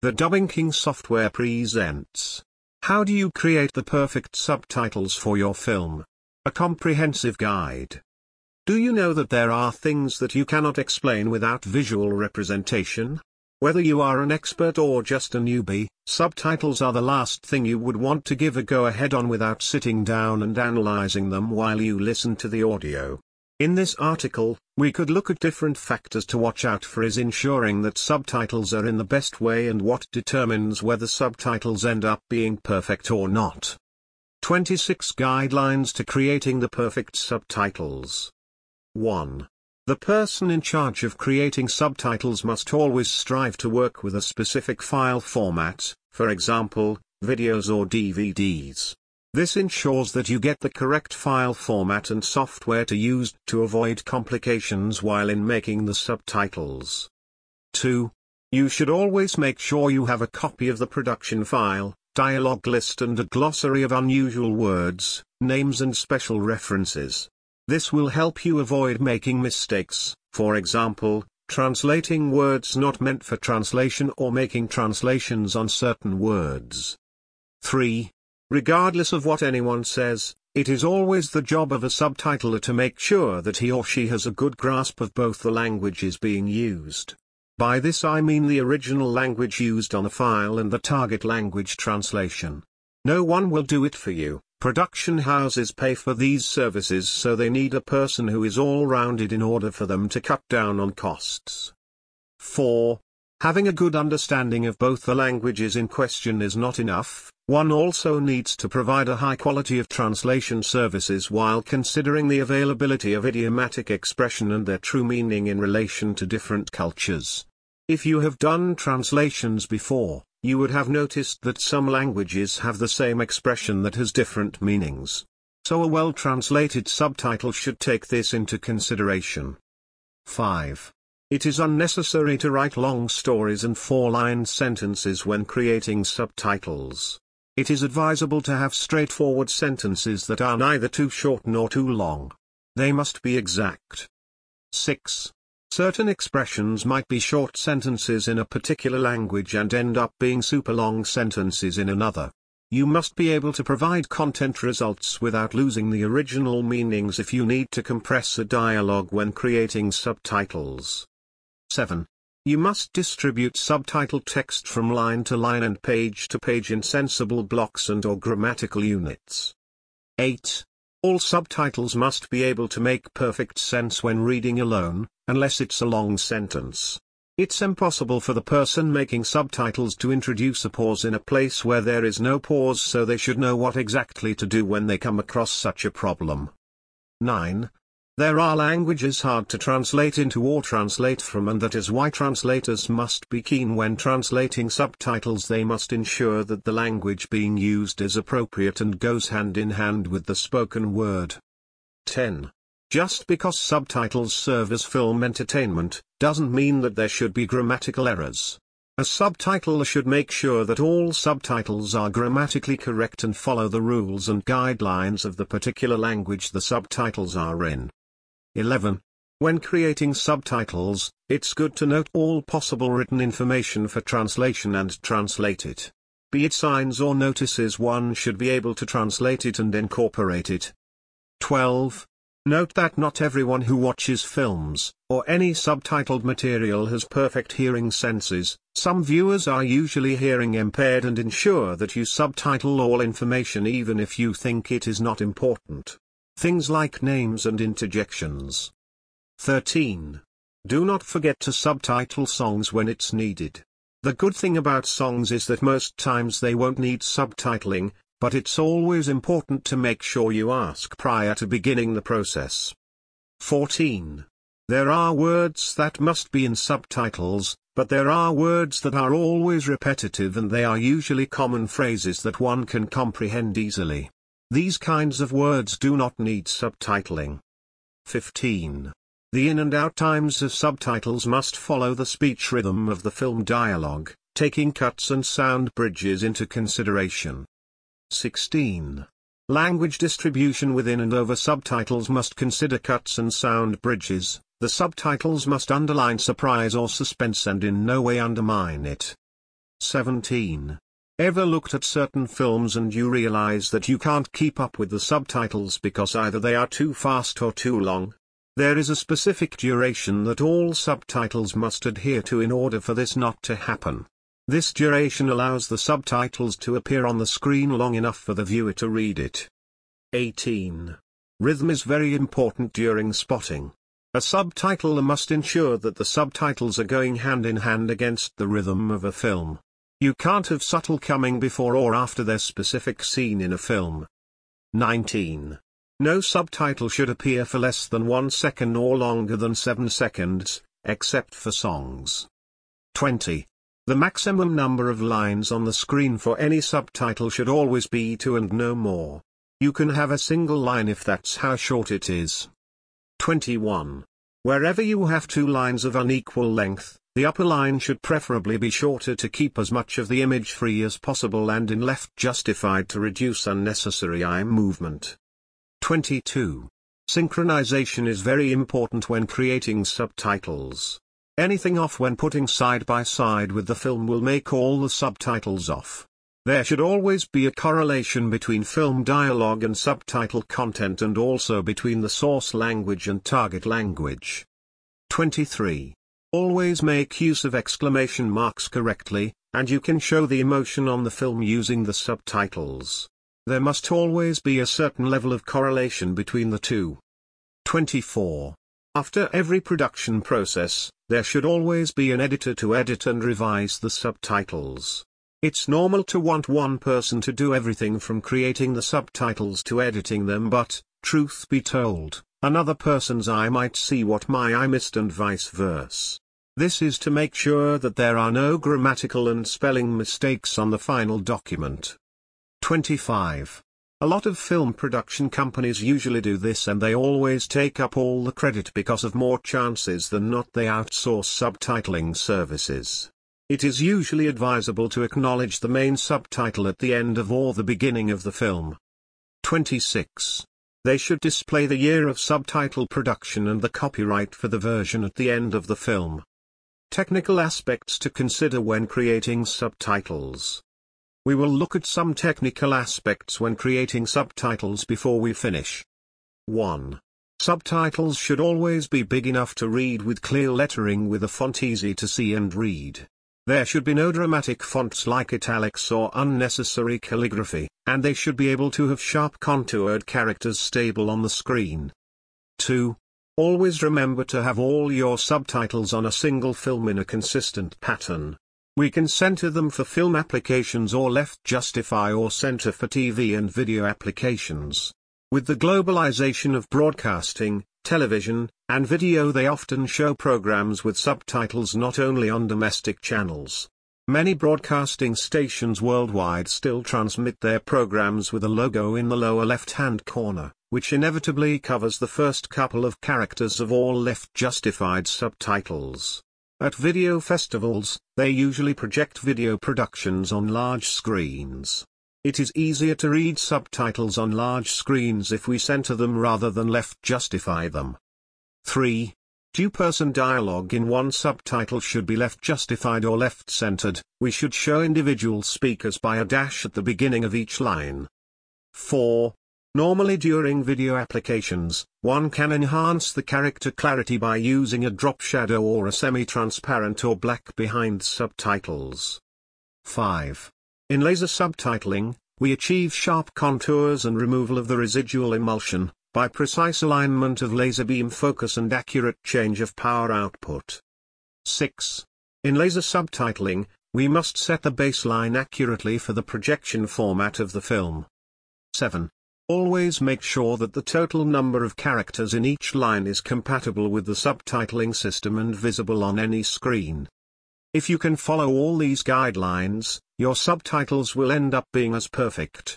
The Dubbing King software presents. How do you create the perfect subtitles for your film? A comprehensive guide. Do you know that there are things that you cannot explain without visual representation? Whether you are an expert or just a newbie, subtitles are the last thing you would want to give a go-ahead on without sitting down and analyzing them while you listen to the audio. In this article, we could look at different factors to watch out for is ensuring that subtitles are in the best way and what determines whether subtitles end up being perfect or not. 26 Guidelines to Creating the Perfect Subtitles 1. The person in charge of creating subtitles must always strive to work with a specific file format, for example, videos or DVDs. This ensures that you get the correct file format and software to use to avoid complications while in making the subtitles. 2. You should always make sure you have a copy of the production file, dialog list and a glossary of unusual words, names and special references. This will help you avoid making mistakes, for example, translating words not meant for translation or making translations on certain words. 3. Regardless of what anyone says, it is always the job of a subtitler to make sure that he or she has a good grasp of both the languages being used. By this I mean the original language used on a file and the target language translation. No one will do it for you. Production houses pay for these services so they need a person who is all-rounded in order for them to cut down on costs. 4. Having a good understanding of both the languages in question is not enough, one also needs to provide a high quality of translation services while considering the availability of idiomatic expression and their true meaning in relation to different cultures. If you have done translations before, you would have noticed that some languages have the same expression that has different meanings. So a well-translated subtitle should take this into consideration. 5. It is unnecessary to write long stories and four-line sentences when creating subtitles. It is advisable to have straightforward sentences that are neither too short nor too long. They must be exact. 6. Certain expressions might be short sentences in a particular language and end up being super long sentences in another. You must be able to provide content results without losing the original meanings if you need to compress a dialogue when creating subtitles. 7. You must distribute subtitle text from line to line and page to page in sensible blocks and or grammatical units. 8. All subtitles must be able to make perfect sense when reading alone, unless it's a long sentence. It's impossible for the person making subtitles to introduce a pause in a place where there is no pause so they should know what exactly to do when they come across such a problem. 9. There are languages hard to translate into or translate from and that is why translators must be keen when translating subtitles they must ensure that the language being used is appropriate and goes hand in hand with the spoken word. 10. Just because subtitles serve as film entertainment, doesn't mean that there should be grammatical errors. A subtitler should make sure that all subtitles are grammatically correct and follow the rules and guidelines of the particular language the subtitles are in. 11. When creating subtitles, it's good to note all possible written information for translation and translate it. Be it signs or notices one should be able to translate it and incorporate it. 12. Note that not everyone who watches films, or any subtitled material has perfect hearing senses, some viewers are usually hearing impaired and ensure that you subtitle all information even if you think it is not important. Things like names and interjections. 13. Do not forget to subtitle songs when it's needed. The good thing about songs is that most times they won't need subtitling, but it's always important to make sure you ask prior to beginning the process. 14. There are words that must be in subtitles, but there are words that are always repetitive and they are usually common phrases that one can comprehend easily. These kinds of words do not need subtitling. 15. The in and out times of subtitles must follow the speech rhythm of the film dialogue, taking cuts and sound bridges into consideration. 16. Language distribution within and over subtitles must consider cuts and sound bridges, the subtitles must underline surprise or suspense and in no way undermine it. 17. Ever looked at certain films and you realize that you can't keep up with the subtitles because either they are too fast or too long? There is a specific duration that all subtitles must adhere to in order for this not to happen. This duration allows the subtitles to appear on the screen long enough for the viewer to read it. 18. Rhythm is very important during spotting. A subtitler must ensure that the subtitles are going hand in hand against the rhythm of a film. You can't have subtle coming before or after their specific scene in a film. 19. No subtitle should appear for less than 1 second or longer than 7 seconds, except for songs. 20. The maximum number of lines on the screen for any subtitle should always be 2 and no more. You can have a single line if that's how short it is. 21. Wherever you have two lines of unequal length, the upper line should preferably be shorter to keep as much of the image free as possible and in left justified to reduce unnecessary eye movement. 22. Synchronization is very important when creating subtitles. Anything off when putting side by side with the film will make all the subtitles off. There should always be a correlation between film dialogue and subtitle content and also between the source language and target language. 23. Always make use of exclamation marks correctly, and you can show the emotion on the film using the subtitles. There must always be a certain level of correlation between the two. 24. After every production process, there should always be an editor to edit and revise the subtitles. It's normal to want one person to do everything from creating the subtitles to editing them but, truth be told, another person's eye might see what my eye missed and vice versa. This is to make sure that there are no grammatical and spelling mistakes on the final document. 25. A lot of film production companies usually do this and they always take up all the credit because of more chances than not they outsource subtitling services. It is usually advisable to acknowledge the main subtitle at the end of or the beginning of the film. 26. They should display the year of subtitle production and the copyright for the version at the end of the film. Technical aspects to consider when creating subtitles. We will look at some technical aspects when creating subtitles before we finish. 1. Subtitles should always be big enough to read with clear lettering with a font easy to see and read. There should be no dramatic fonts like italics or unnecessary calligraphy, and they should be able to have sharp contoured characters stable on the screen. 2. Always remember to have all your subtitles on a single film in a consistent pattern. We can center them for film applications or left justify or center for TV and video applications. With the globalization of broadcasting, television, and video they often show programs with subtitles not only on domestic channels. Many broadcasting stations worldwide still transmit their programs with a logo in the lower left-hand corner, which inevitably covers the first couple of characters of all left justified subtitles. At video festivals, they usually project video productions on large screens. It is easier to read subtitles on large screens if we center them rather than left justify them. 3. Two-person dialogue in one subtitle should be left justified or left centered, we should show individual speakers by a dash at the beginning of each line. 4. Normally during video applications, one can enhance the character clarity by using a drop shadow or a semi-transparent or black behind subtitles. 5. In laser subtitling, we achieve sharp contours and removal of the residual emulsion, by precise alignment of laser beam focus and accurate change of power output. 6. In laser subtitling, we must set the baseline accurately for the projection format of the film. 7. Always make sure that the total number of characters in each line is compatible with the subtitling system and visible on any screen. If you can follow all these guidelines, your subtitles will end up being as perfect